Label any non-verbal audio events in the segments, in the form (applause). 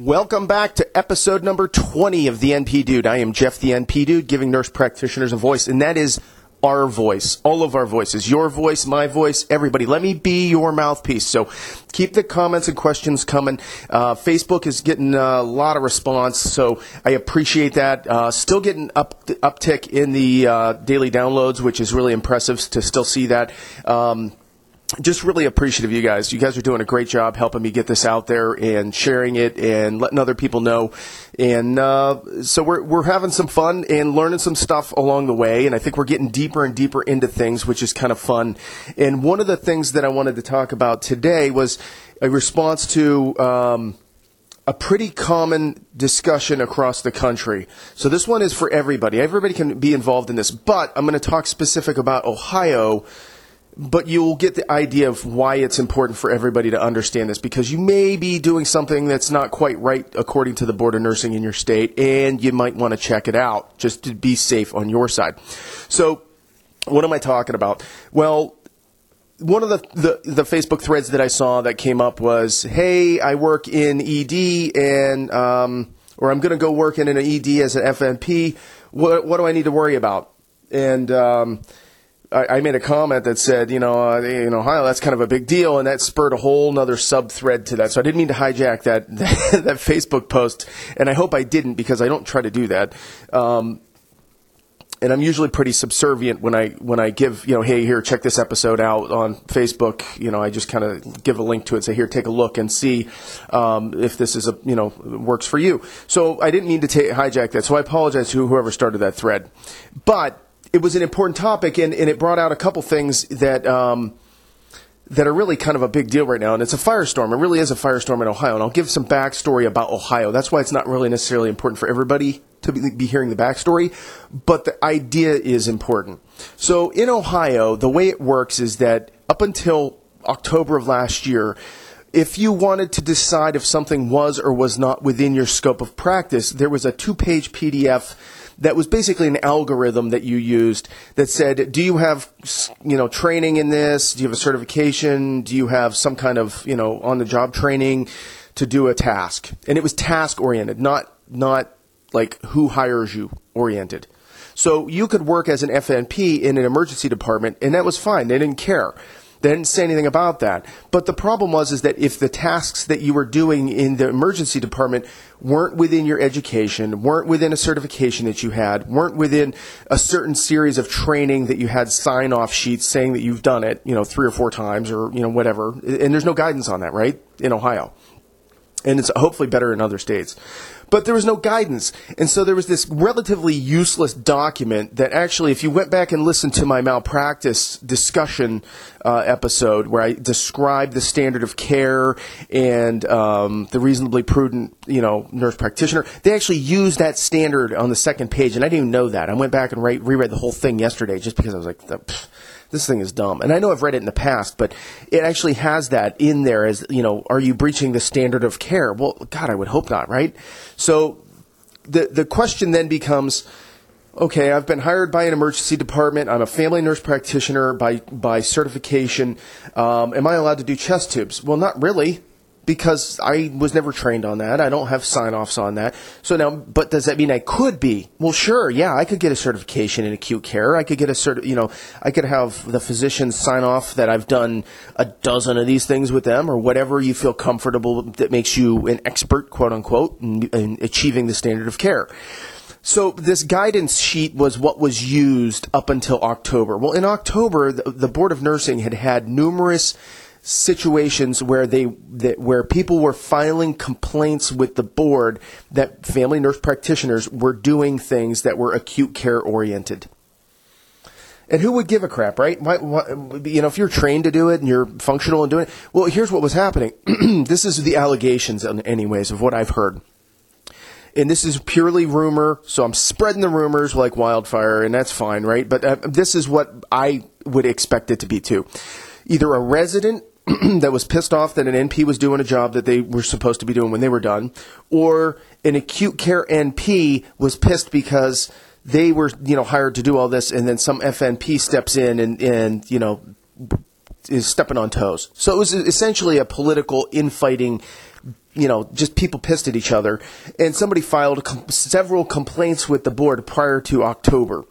Welcome back to episode number 20 of the NP Dude. I am Jeff the NP Dude, giving nurse practitioners a voice, and that is our voice, all of our voices, your voice, my voice, everybody. Let me be your mouthpiece. So keep the comments and questions coming. Uh, Facebook is getting a lot of response, so I appreciate that. Uh, still getting up uptick in the uh, daily downloads, which is really impressive to still see that. Um, just really appreciative of you guys. You guys are doing a great job helping me get this out there and sharing it and letting other people know. And uh, so we're we're having some fun and learning some stuff along the way. And I think we're getting deeper and deeper into things, which is kind of fun. And one of the things that I wanted to talk about today was a response to. Um, a pretty common discussion across the country. So this one is for everybody. Everybody can be involved in this, but I'm going to talk specific about Ohio but you'll get the idea of why it's important for everybody to understand this because you may be doing something that's not quite right according to the board of nursing in your state and you might want to check it out just to be safe on your side so what am i talking about well one of the, the, the Facebook threads that I saw that came up was, "Hey, I work in ED and um, or I'm going to go work in an ED as an FNP. What what do I need to worry about?" And um, I, made a comment that said, you know, uh, in Ohio, that's kind of a big deal, and that spurred a whole other sub thread to that. So I didn't mean to hijack that (laughs) that Facebook post, and I hope I didn't because I don't try to do that. Um, and I'm usually pretty subservient when I when I give you know hey here check this episode out on Facebook you know I just kind of give a link to it say here take a look and see um, if this is a you know works for you so I didn't mean to ta- hijack that so I apologize to whoever started that thread but it was an important topic, and, and it brought out a couple things that um, that are really kind of a big deal right now. And it's a firestorm. It really is a firestorm in Ohio. And I'll give some backstory about Ohio. That's why it's not really necessarily important for everybody to be, be hearing the backstory, but the idea is important. So in Ohio, the way it works is that up until October of last year, if you wanted to decide if something was or was not within your scope of practice, there was a two page PDF that was basically an algorithm that you used that said, do you have, you know, training in this? Do you have a certification? Do you have some kind of, you know, on the job training to do a task? And it was task oriented, not, not like who hires you oriented. So you could work as an FNP in an emergency department and that was fine. They didn't care. They didn't say anything about that. But the problem was is that if the tasks that you were doing in the emergency department weren't within your education, weren't within a certification that you had, weren't within a certain series of training that you had sign off sheets saying that you've done it, you know, three or four times or, you know, whatever. And there's no guidance on that, right? In Ohio. And it's hopefully better in other states but there was no guidance. And so there was this relatively useless document that actually, if you went back and listened to my malpractice discussion uh, episode where I described the standard of care and um, the reasonably prudent, you know, nurse practitioner, they actually used that standard on the second page, and I didn't even know that. I went back and re- reread the whole thing yesterday just because I was like, this thing is dumb. And I know I've read it in the past, but it actually has that in there as, you know, are you breaching the standard of care? Well, God, I would hope not, right? So the, the question then becomes, okay, I've been hired by an emergency department. I'm a family nurse practitioner by, by certification. Um, am I allowed to do chest tubes? Well, not really because I was never trained on that. I don't have sign offs on that. So now, but does that mean I could be? Well, sure. Yeah, I could get a certification in acute care. I could get a cert, you know, I could have the physicians sign off that I've done a dozen of these things with them or whatever you feel comfortable that makes you an expert, quote unquote, in, in achieving the standard of care. So this guidance sheet was what was used up until October. Well, in October, the, the Board of Nursing had had numerous situations where they that, where people were filing complaints with the board that family nurse practitioners were doing things that were acute care oriented. And who would give a crap, right? Why, why, you know, if you're trained to do it and you're functional in doing it. Well, here's what was happening. (clears throat) this is the allegations, anyways, of what I've heard. And this is purely rumor, so I'm spreading the rumors like wildfire, and that's fine, right? But uh, this is what I would expect it to be too. Either a resident (clears throat) that was pissed off that an NP was doing a job that they were supposed to be doing when they were done, or an acute care NP was pissed because they were, you know, hired to do all this, and then some FNP steps in and, and you know, is stepping on toes. So it was essentially a political infighting you know, just people pissed at each other. And somebody filed com- several complaints with the board prior to October.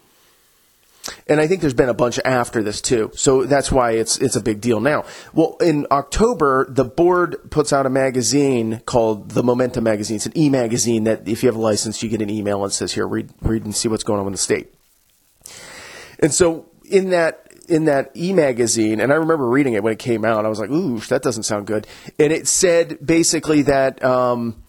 And I think there's been a bunch after this too. So that's why it's it's a big deal now. Well, in October, the board puts out a magazine called the Momentum magazine. It's an e-magazine that if you have a license, you get an email and says, "Here, read read and see what's going on in the state." And so in that in that e-magazine, and I remember reading it when it came out. I was like, "Ooh, that doesn't sound good." And it said basically that um,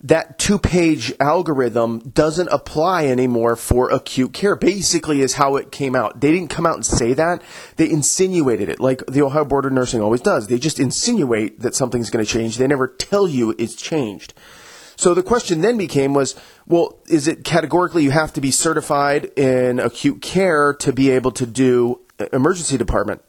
that two-page algorithm doesn't apply anymore for acute care. Basically, is how it came out. They didn't come out and say that; they insinuated it, like the Ohio Board of Nursing always does. They just insinuate that something's going to change. They never tell you it's changed. So the question then became was, well, is it categorically you have to be certified in acute care to be able to do emergency department?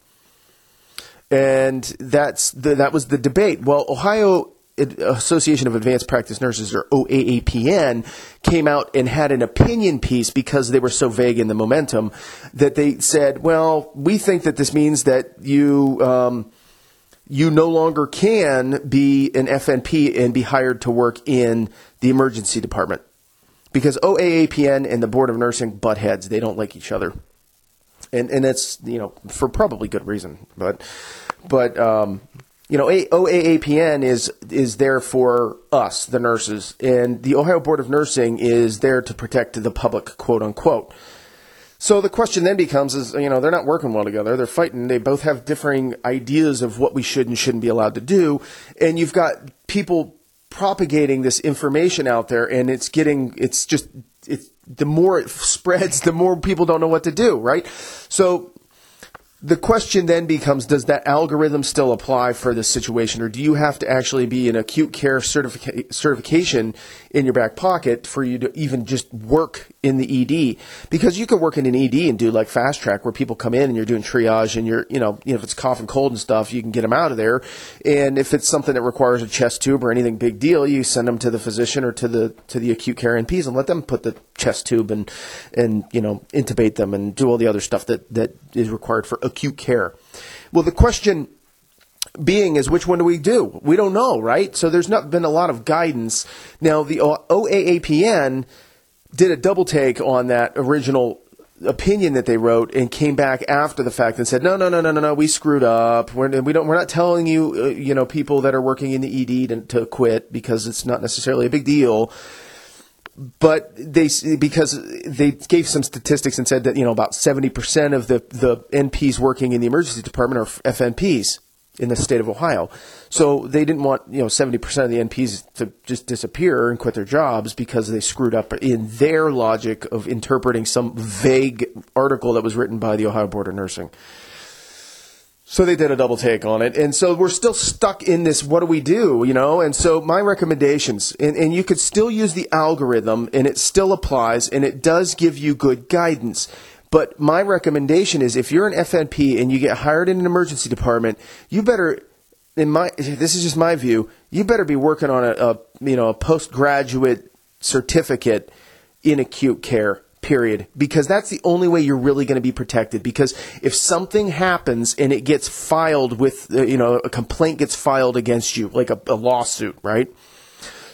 And that's the, that was the debate. Well, Ohio Association of Advanced Practice Nurses, or OAAPN, came out and had an opinion piece because they were so vague in the momentum that they said, well, we think that this means that you. Um, you no longer can be an FNP and be hired to work in the emergency department because OAAPN and the Board of Nursing butt heads. They don't like each other, and and it's you know for probably good reason. But but um, you know OAAPN is is there for us, the nurses, and the Ohio Board of Nursing is there to protect the public, quote unquote. So the question then becomes is, you know, they're not working well together. They're fighting. They both have differing ideas of what we should and shouldn't be allowed to do. And you've got people propagating this information out there and it's getting, it's just, it's, the more it spreads, the more people don't know what to do, right? So the question then becomes does that algorithm still apply for this situation or do you have to actually be an acute care certifica- certification in your back pocket for you to even just work in the ED because you could work in an ED and do like fast track where people come in and you're doing triage and you're you know, you know if it's cough and cold and stuff you can get them out of there and if it's something that requires a chest tube or anything big deal you send them to the physician or to the to the acute care NPs and let them put the chest tube and and you know intubate them and do all the other stuff that that is required for acute care. Well, the question being is which one do we do? We don't know, right? So there's not been a lot of guidance. Now, the OAAPN did a double take on that original opinion that they wrote and came back after the fact and said, no, no, no, no, no, no, we screwed up. We're, we don't, we're not telling you, uh, you know, people that are working in the ED to, to quit because it's not necessarily a big deal but they because they gave some statistics and said that you know about 70% of the the NPs working in the emergency department are FNPs in the state of Ohio. So they didn't want, you know, 70% of the NPs to just disappear and quit their jobs because they screwed up in their logic of interpreting some vague article that was written by the Ohio Board of Nursing. So they did a double take on it. And so we're still stuck in this, what do we do, you know? And so my recommendations, and, and you could still use the algorithm and it still applies and it does give you good guidance. But my recommendation is if you're an FNP and you get hired in an emergency department, you better in my this is just my view, you better be working on a, a you know, a postgraduate certificate in acute care period. Because that's the only way you're really going to be protected. Because if something happens and it gets filed with uh, you know a complaint gets filed against you like a, a lawsuit right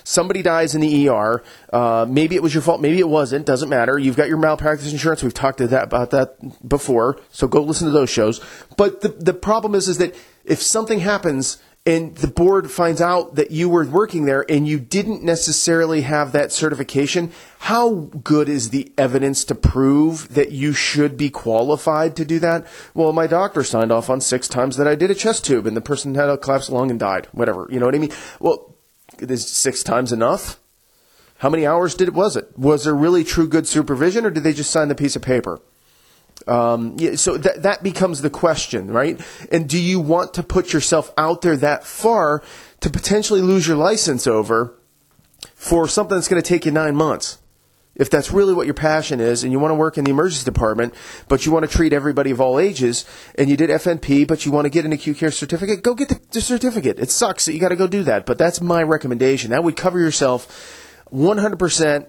somebody dies in the ER. Uh, maybe it was your fault, maybe it wasn't. Doesn't matter. You've got your malpractice insurance. We've talked that about that before, so go listen to those shows. But the the problem is, is that if something happens and the board finds out that you were working there and you didn't necessarily have that certification, how good is the evidence to prove that you should be qualified to do that? Well, my doctor signed off on six times that I did a chest tube and the person had a collapsed lung and died. Whatever. You know what I mean? Well, is six times enough? How many hours did it was it? Was there really true good supervision or did they just sign the piece of paper? Um, yeah, so that that becomes the question, right? And do you want to put yourself out there that far to potentially lose your license over for something that's going to take you nine months? If that's really what your passion is, and you want to work in the emergency department, but you want to treat everybody of all ages, and you did FNP, but you want to get an acute care certificate, go get the, the certificate. It sucks that you got to go do that, but that's my recommendation. That would cover yourself 100%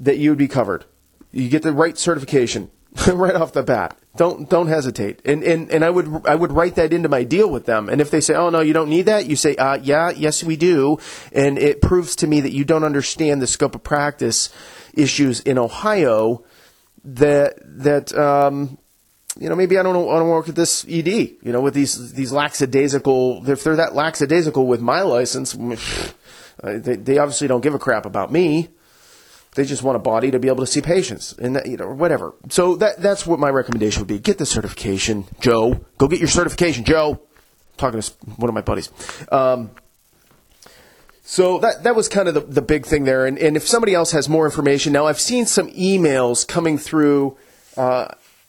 that you would be covered. You get the right certification. (laughs) right off the bat. Don't don't hesitate. And, and and I would I would write that into my deal with them. And if they say, "Oh no, you don't need that," you say, uh, "Yeah, yes, we do." And it proves to me that you don't understand the scope of practice issues in Ohio. That that um, you know maybe I don't want to work with this ED. You know, with these these lackadaisical. If they're that lackadaisical with my license, they, they obviously don't give a crap about me. They just want a body to be able to see patients and that, you know whatever. So that that's what my recommendation would be. Get the certification, Joe. Go get your certification, Joe. I'm talking to one of my buddies. Um, so that that was kind of the, the big thing there. And, and if somebody else has more information, now I've seen some emails coming through uh,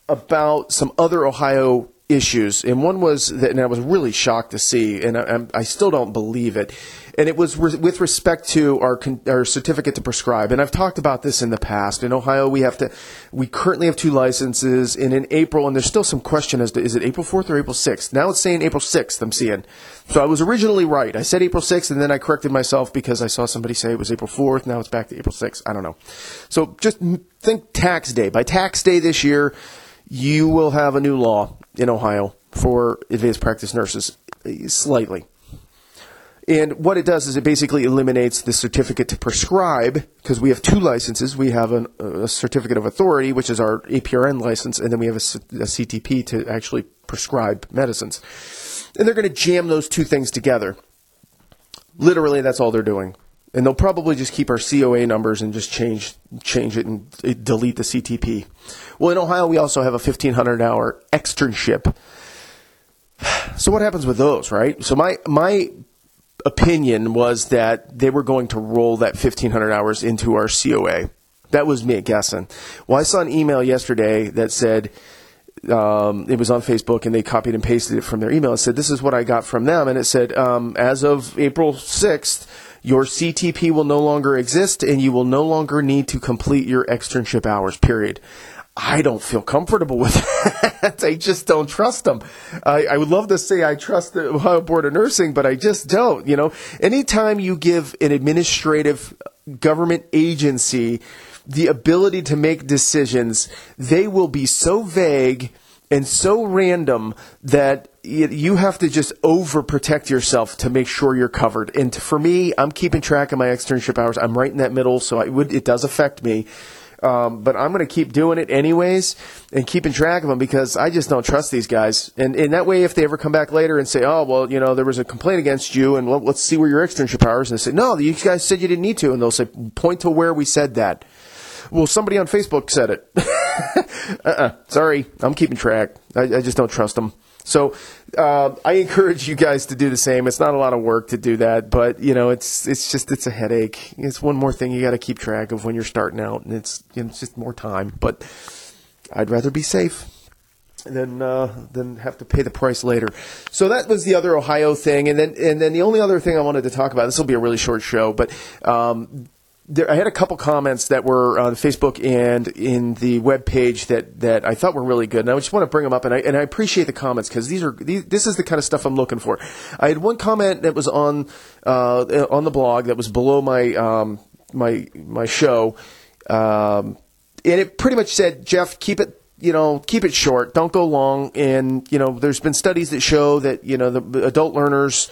about some other Ohio issues, and one was that, and I was really shocked to see, and I, I still don't believe it and it was re- with respect to our con- our certificate to prescribe. And I've talked about this in the past. In Ohio, we have to we currently have two licenses, and in April, and there's still some question as to is it April 4th or April 6th. Now it's saying April 6th. I'm seeing. So I was originally right. I said April 6th, and then I corrected myself because I saw somebody say it was April 4th. Now it's back to April 6th. I don't know. So just think tax day. By tax day this year, you will have a new law in Ohio for advanced practice nurses, eh, slightly. And what it does is it basically eliminates the certificate to prescribe because we have two licenses. We have an, a certificate of authority, which is our APRN license, and then we have a, a CTP to actually prescribe medicines. And they're going to jam those two things together. Literally, that's all they're doing. And they'll probably just keep our COA numbers and just change change it and eh, delete the CTP. Well, in Ohio, we also have a 1500 hour externship. (sighs) So what happens with those, right? So my my opinion was that they were going to roll that 1,500 hours into our COA. That was me guessing. Well, I saw an email yesterday that said, um, it was on Facebook and they copied and pasted it from their email. It said, This is what I got from them. And it said, um, As of April 6th, your CTP will no longer exist and you will no longer need to complete your externship hours, period. I don't feel comfortable with that. I just don't trust them. I, I, would love to say I trust the Ohio Board of Nursing, but I just don't. You know, anytime you give an administrative government agency the ability to make decisions, they will be so vague and so random that you have to just overprotect yourself to make sure you're covered. And for me, I'm keeping track of my externship hours. I'm right in that middle, so would, it does affect me. Um, but I'm going to keep doing it anyways and keeping track of them because I just don't trust these guys. And in that way, if they ever come back later and say, "Oh, well, you know, there was a complaint against you, and let's see where your externship hours," and they say, "No, you guys said you didn't need to," and they'll say, "Point to where we said that." Well, somebody on Facebook said it. (laughs) uh-uh. Sorry, I'm keeping track. I, I just don't trust them. So uh, I encourage you guys to do the same. It's not a lot of work to do that, but you know, it's it's just it's a headache. It's one more thing you got to keep track of when you're starting out, and it's you know, it's just more time. But I'd rather be safe than uh, than have to pay the price later. So that was the other Ohio thing, and then and then the only other thing I wanted to talk about. This will be a really short show, but um, there, I had a couple comments that were on Facebook and in the web page that, that I thought were really good, and I just want to bring them up. And I and I appreciate the comments because these are these, this is the kind of stuff I'm looking for. I had one comment that was on uh, on the blog that was below my um, my my show, um, and it pretty much said, Jeff, keep it you know, keep it short. Don't go long. And you know, there's been studies that show that you know the adult learners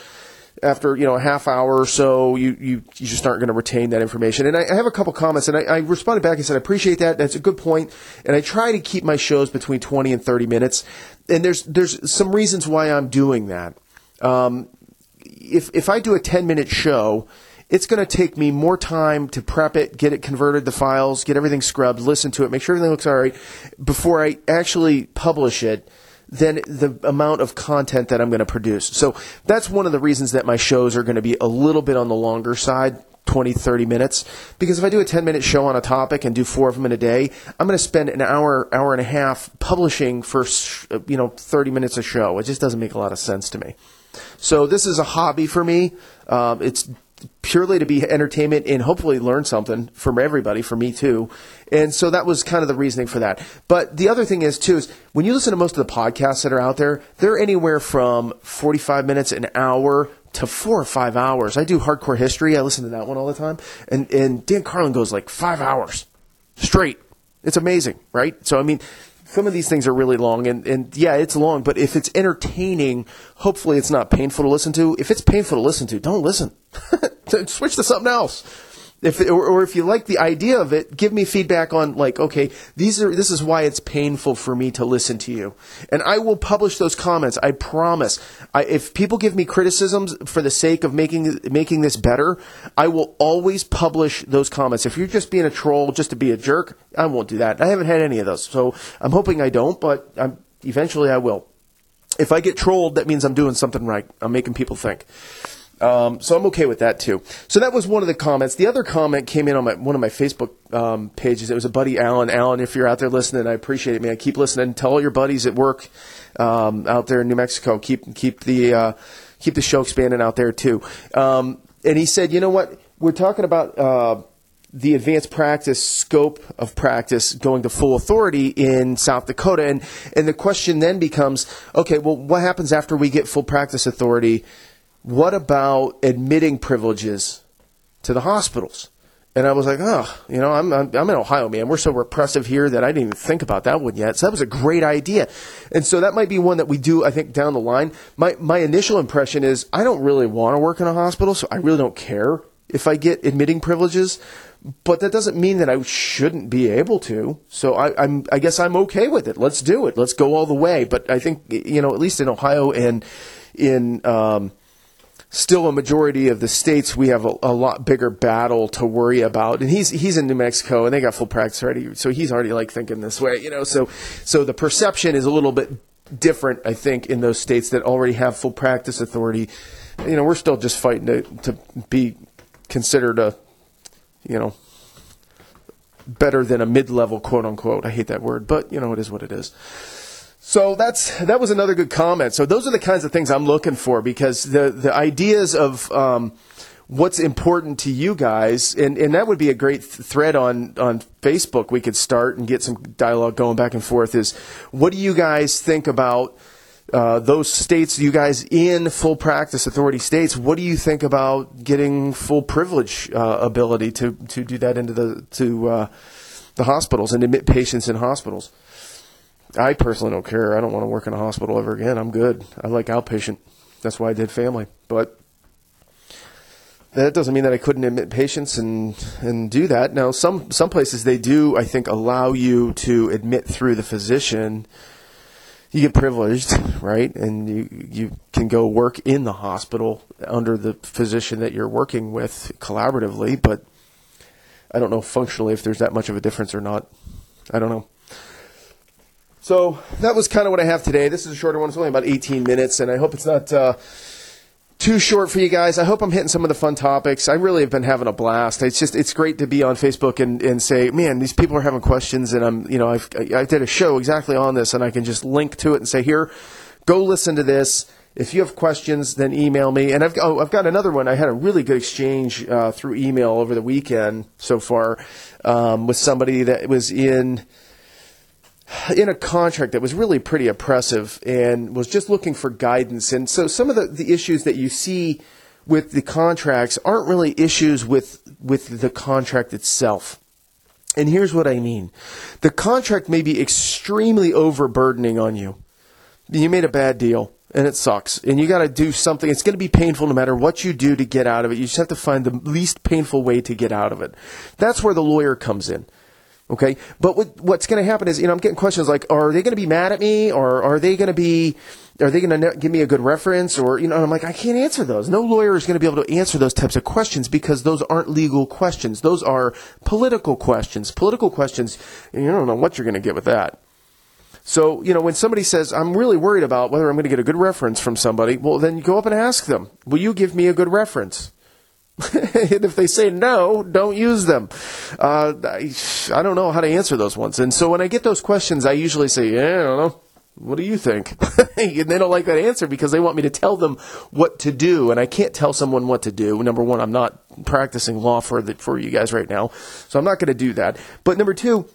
after you know a half hour or so, you you, you just aren't going to retain that information. And I, I have a couple comments, and I, I, responded back and said I appreciate that. That's a good point. and I try to keep my shows between twenty and thirty minutes. And there's there's some reasons why I'm doing that. Um, if if I do a ten minute show. It's going to take me more time to prep it, get it converted, the files, get everything scrubbed, listen to it, make sure everything looks all right before I actually publish it than the amount of content that I'm going to produce. So that's one of the reasons that my shows are going to be a little bit on the longer side. 20, 30 minutes. Because if I do a 10 minute show on a topic and do four of them in a day, I'm going to spend an hour, hour and a half publishing for, you know, 30 minutes a show. It just doesn't make a lot of sense to me. So this is a hobby for me. Um, it's purely to be entertainment and hopefully learn something from everybody, for me too. And so that was kind of the reasoning for that. But the other thing is too is when you listen to most of the podcasts that are out there, they're anywhere from 45 minutes, an hour to four or five hours. I do hardcore history. I listen to that one all the time. And, and Dan Carlin goes like five hours straight. It's amazing, right? So, I mean, some of these things are really long, and, and yeah, it's long, but if it's entertaining, hopefully it's not painful to listen to. If it's painful to listen to, don't listen. (laughs) Switch to something else if or, or, if you like the idea of it, give me feedback on like, okay, these are this is why it's painful for me to listen to you, and I will publish those comments. I promise. I, if people give me criticisms for the sake of making making this better, I will always publish those comments. If you're just being a troll, just to be a jerk, I won't do that. I haven't had any of those, so I'm hoping I don't, but I'm, eventually I will. If I get trolled, that means I'm doing something right. I'm making people think. Um, so I'm okay with that too. So that was one of the comments. The other comment came in on my, one of my Facebook um, pages. It was a buddy, Alan. Alan, if you're out there listening, I appreciate it, man. Keep listening. Tell all your buddies at work um, out there in New Mexico. Keep keep the uh, keep the show expanding out there too. Um, and he said, you know what? We're talking about. Uh, the advanced practice scope of practice going to full authority in South Dakota. And, and the question then becomes okay, well, what happens after we get full practice authority what about admitting privileges to the hospitals? And I was like, oh, you know, I'm, I'm, I'm in Ohio, man. We're so repressive here that I didn't even think about that one yet. So that was a great idea. And so that might be one that we do, I think, down the line. My, my initial impression is I don't really want to work in a hospital, so I really don't care if I get admitting privileges. But that doesn't mean that I shouldn't be able to. So I, I'm, I guess I'm okay with it. Let's do it. Let's go all the way. But I think, you know, at least in Ohio and in, um, still a majority of the states we have a, a, lot bigger battle to worry about. And he's he's in New Mexico and they got full practice already so he's already like thinking this way you know? So so the perception is a little bit different I think in those states that already have full practice authority. You know we're still just fighting to to be considered a you know better than a mid-level quote unquote I hate that word but you know it is what it is so that's that was another good comment. So those are the kinds of things I'm looking for because the the ideas of um, what's important to you guys, and, and that would be a great th- thread on on Facebook. We could start and get some dialogue going back and forth. Is what do you guys think about? Uh, those states, you guys in full practice authority states, what do you think about getting full privilege uh, ability to, to do that into the to uh, the hospitals and admit patients in hospitals? I personally don't care. I don't want to work in a hospital ever again. I'm good. I like outpatient. That's why I did family. But that doesn't mean that I couldn't admit patients and and do that. Now, some some places they do, I think, allow you to admit through the physician. You get privileged, right? And you you can go work in the hospital under the physician that you're working with collaboratively. But I don't know functionally if there's that much of a difference or not. I don't know. So that was kind of what I have today. This is a shorter one. It's only about 18 minutes, and I hope it's not uh, too short for you guys. I hope I'm hitting some of the fun topics. I really have been having a blast. It's just it's great to be on Facebook and, and say, man, these people are having questions, and I'm you know I've, I did a show exactly on this, and I can just link to it and say, here, go listen to this. If you have questions, then email me. And I've oh, I've got another one. I had a really good exchange uh, through email over the weekend so far um, with somebody that was in in a contract that was really pretty oppressive and was just looking for guidance. And so some of the, the issues that you see with the contracts aren't really issues with with the contract itself. And here's what I mean. The contract may be extremely overburdening on you. You made a bad deal and it sucks. And you got to do something. It's going to be painful no matter what you do to get out of it. You just have to find the least painful way to get out of it. That's where the lawyer comes in. Okay, but what, what's going to happen is, you know, I'm getting questions like, are they going to be mad at me, or are they going to be, are they going to give me a good reference, or you know, I'm like, I can't answer those. No lawyer is going to be able to answer those types of questions because those aren't legal questions. Those are political questions. Political questions, you don't know what you're going to get with that. So, you know, when somebody says, I'm really worried about whether I'm going to get a good reference from somebody, well, then you go up and ask them, will you give me a good reference? (laughs) and if they say no, don't use them. Uh, I, I don't know how to answer those ones. And so when I get those questions, I usually say, yeah, I don't know. What do you think? (laughs) and they don't like that answer because they want me to tell them what to do. And I can't tell someone what to do. Number one, I'm not practicing law for the, for you guys right now. So I'm not going to do that. But number two,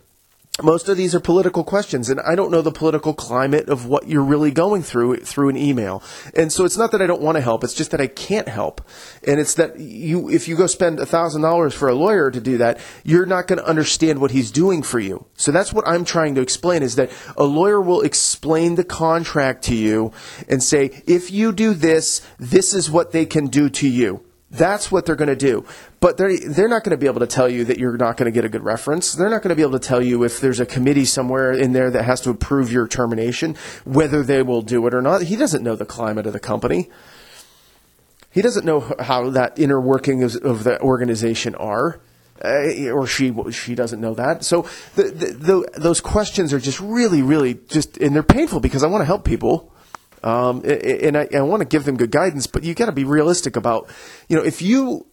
most of these are political questions and i don't know the political climate of what you're really going through through an email. And so it's not that i don't want to help it's just that i can't help. And it's that you if you go spend a thousand dollars for a lawyer to do that you're not going to understand what he's doing for you. So that's what i'm trying to explain is that a lawyer will explain the contract to you and say if you do this this is what they can do to you that's what they're going to do. But they're, they're not going to be able to tell you that you're not going to get a good reference. They're not going to be able to tell you if there's a committee somewhere in there that has to approve your termination, whether they will do it or not. He doesn't know the climate of the company. He doesn't know how that inner workings of the organization are. Uh, or she she doesn't know that. So the, the, the, those questions are just really, really just, and they're painful because I want to help people. Um, and I, I want to give them good guidance, but you got to be realistic about, you know, if you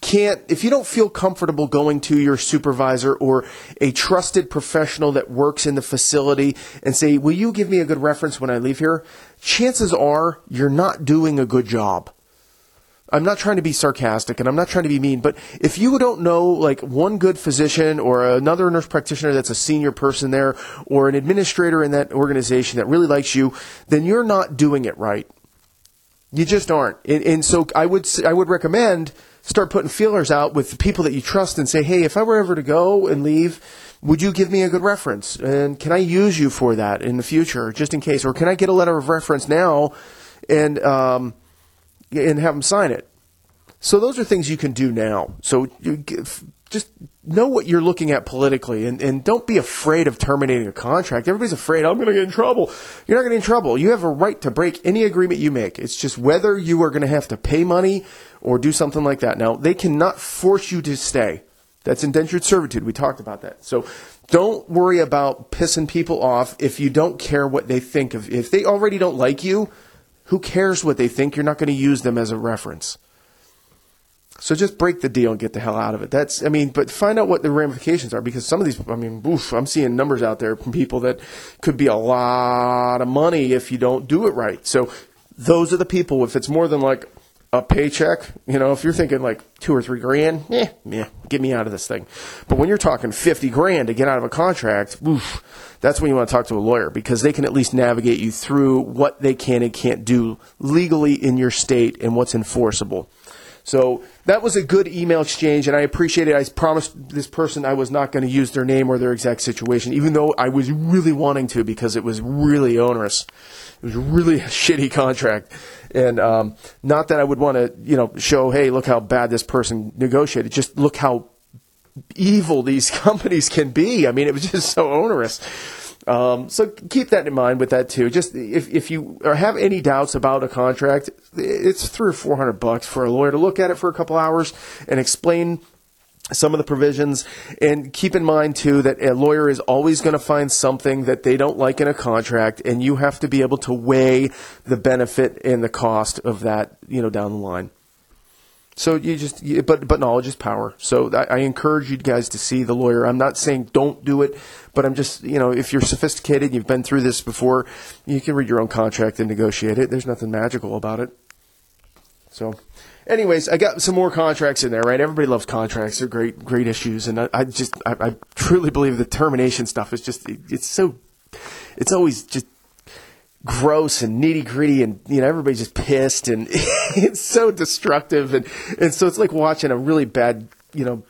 can't, if you don't feel comfortable going to your supervisor or a trusted professional that works in the facility and say, will you give me a good reference when I leave here? Chances are you're not doing a good job. I'm not trying to be sarcastic and I'm not trying to be mean, but if you don't know like one good physician or another nurse practitioner that's a senior person there or an administrator in that organization that really likes you, then you're not doing it right. You just aren't. And, and so I would I would recommend start putting feelers out with the people that you trust and say, hey, if I were ever to go and leave, would you give me a good reference? And can I use you for that in the future, just in case? Or can I get a letter of reference now and um, and have them sign it. So those are things you can do now. So give, just know what you're looking at politically and, and don't be afraid of terminating a contract. Everybody's afraid, I'm going to get in trouble. You're not going to get in trouble. You have a right to break any agreement you make. It's just whether you are going to have to pay money or do something like that. Now, they cannot force you to stay. That's indentured servitude. We talked about that. So don't worry about pissing people off if you don't care what they think of. If they already don't like you, who cares what they think? You're not going to use them as a reference. So just break the deal and get the hell out of it. That's, I mean, but find out what the ramifications are because some of these, I mean, oof, I'm seeing numbers out there from people that could be a lot of money if you don't do it right. So those are the people, if it's more than like a paycheck, you know, if you're thinking like two or three grand, eh, yeah, get me out of this thing. But when you're talking 50 grand to get out of a contract, oof, that's when you want to talk to a lawyer because they can at least navigate you through what they can and can't do legally in your state and what's enforceable. So that was a good email exchange, and I appreciate it. I promised this person I was not going to use their name or their exact situation, even though I was really wanting to because it was really onerous. It was really (laughs) a shitty contract. And um, not that I would want to, you know, show, hey, look how bad this person negotiated. Just look how evil these (laughs) companies can be. I mean, it was just so onerous. Um, so keep that in mind with that too. Just if, if you have any doubts about a contract, it's three or four hundred bucks for a lawyer to look at it for a couple hours and explain some of the provisions. And keep in mind too that a lawyer is always going to find something that they don't like in a contract, and you have to be able to weigh the benefit and the cost of that, you know, down the line. So you just, but but knowledge is power. So I, I, encourage you guys to see the lawyer. I'm not saying don't do it, but I'm just, you know, if you're sophisticated, you've been through this before, you can read your own contract and negotiate it. There's nothing magical about it. So, anyways, I got some more contracts in there, right? Everybody loves contracts; they're great, great issues, and I, I just, I, I truly believe the termination stuff is just, it, it's so, it's always just gross and nitty gritty and you know everybody's just pissed and (laughs) it's so destructive and and so it's like watching a really bad you know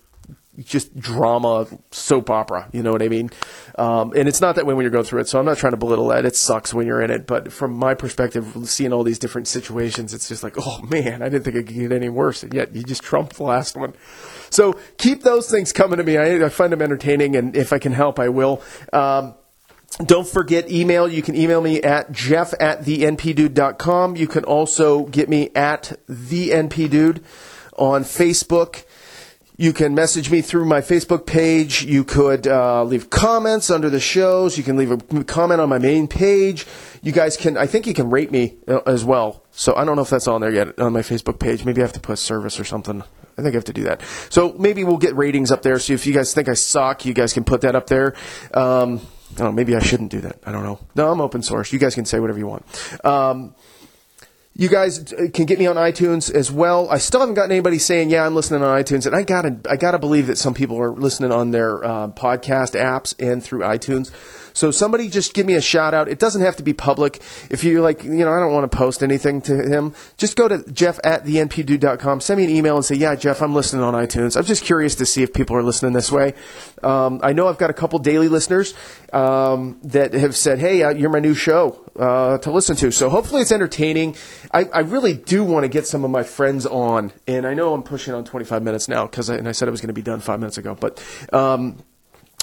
just drama soap opera you know what i mean? Um, and it's not that way when you're going through it so i'm not trying to belittle that. It sucks when you're in it but from my perspective seeing all these different situations it's just like oh man i didn't think it could get any worse and yet you just trumped the last one. So keep those things coming to me. I, I find them entertaining and if i can help i will. Um, don't forget email. You can email me at jeff at thenpdude.com. You can also get me at thenpdude on Facebook. You can message me through my Facebook page. You could uh, leave comments under the shows. You can leave a comment on my main page. You guys can, I think you can rate me uh, as well. So I don't know if that's on there yet on my Facebook page. Maybe I have to put service or something. I think I have to do that. So maybe we'll get ratings up there. So if you guys think I suck, you guys can put that up there. Um, Oh, maybe I shouldn't do that. I don't know. No, I'm open source. You guys can say whatever you want. Um, You guys uh, can get me on iTunes as well. I still haven't gotten anybody saying, "Yeah, I'm listening on iTunes," and I gotta, I gotta believe that some people are listening on their uh, podcast apps and through iTunes. So somebody just give me a shout out. It doesn't have to be public. If you're like, you know, I don't want to post anything to him, just go to jeff at thenpdude.com. Send me an email and say, yeah, Jeff, I'm listening on iTunes. I'm just curious to see if people are listening this way. Um, I know I've got a couple daily listeners um, that have said, hey, uh, you're my new show uh, to listen to. So hopefully it's entertaining. I, I really do want to get some of my friends on, and I know I'm pushing on 25 minutes now because I, and I said I was going to be done five minutes ago, but um,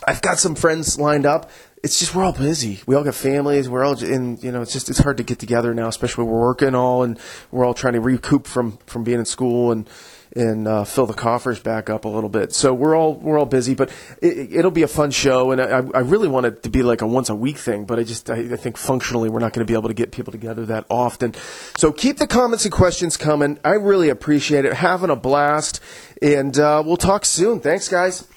I've got some friends lined up it's just we're all busy. We all got families. We're all in. You know, it's just it's hard to get together now, especially we're working all and we're all trying to recoup from from being in school and and uh, fill the coffers back up a little bit. So we're all we're all busy, but it, will be a fun show, and I, I really want it to be like a once a week thing. But I just I, I think functionally we're not going to be able to get people together that often. So keep the comments and questions coming. I really appreciate it. Having a blast, and uh, we'll talk soon. Thanks, guys.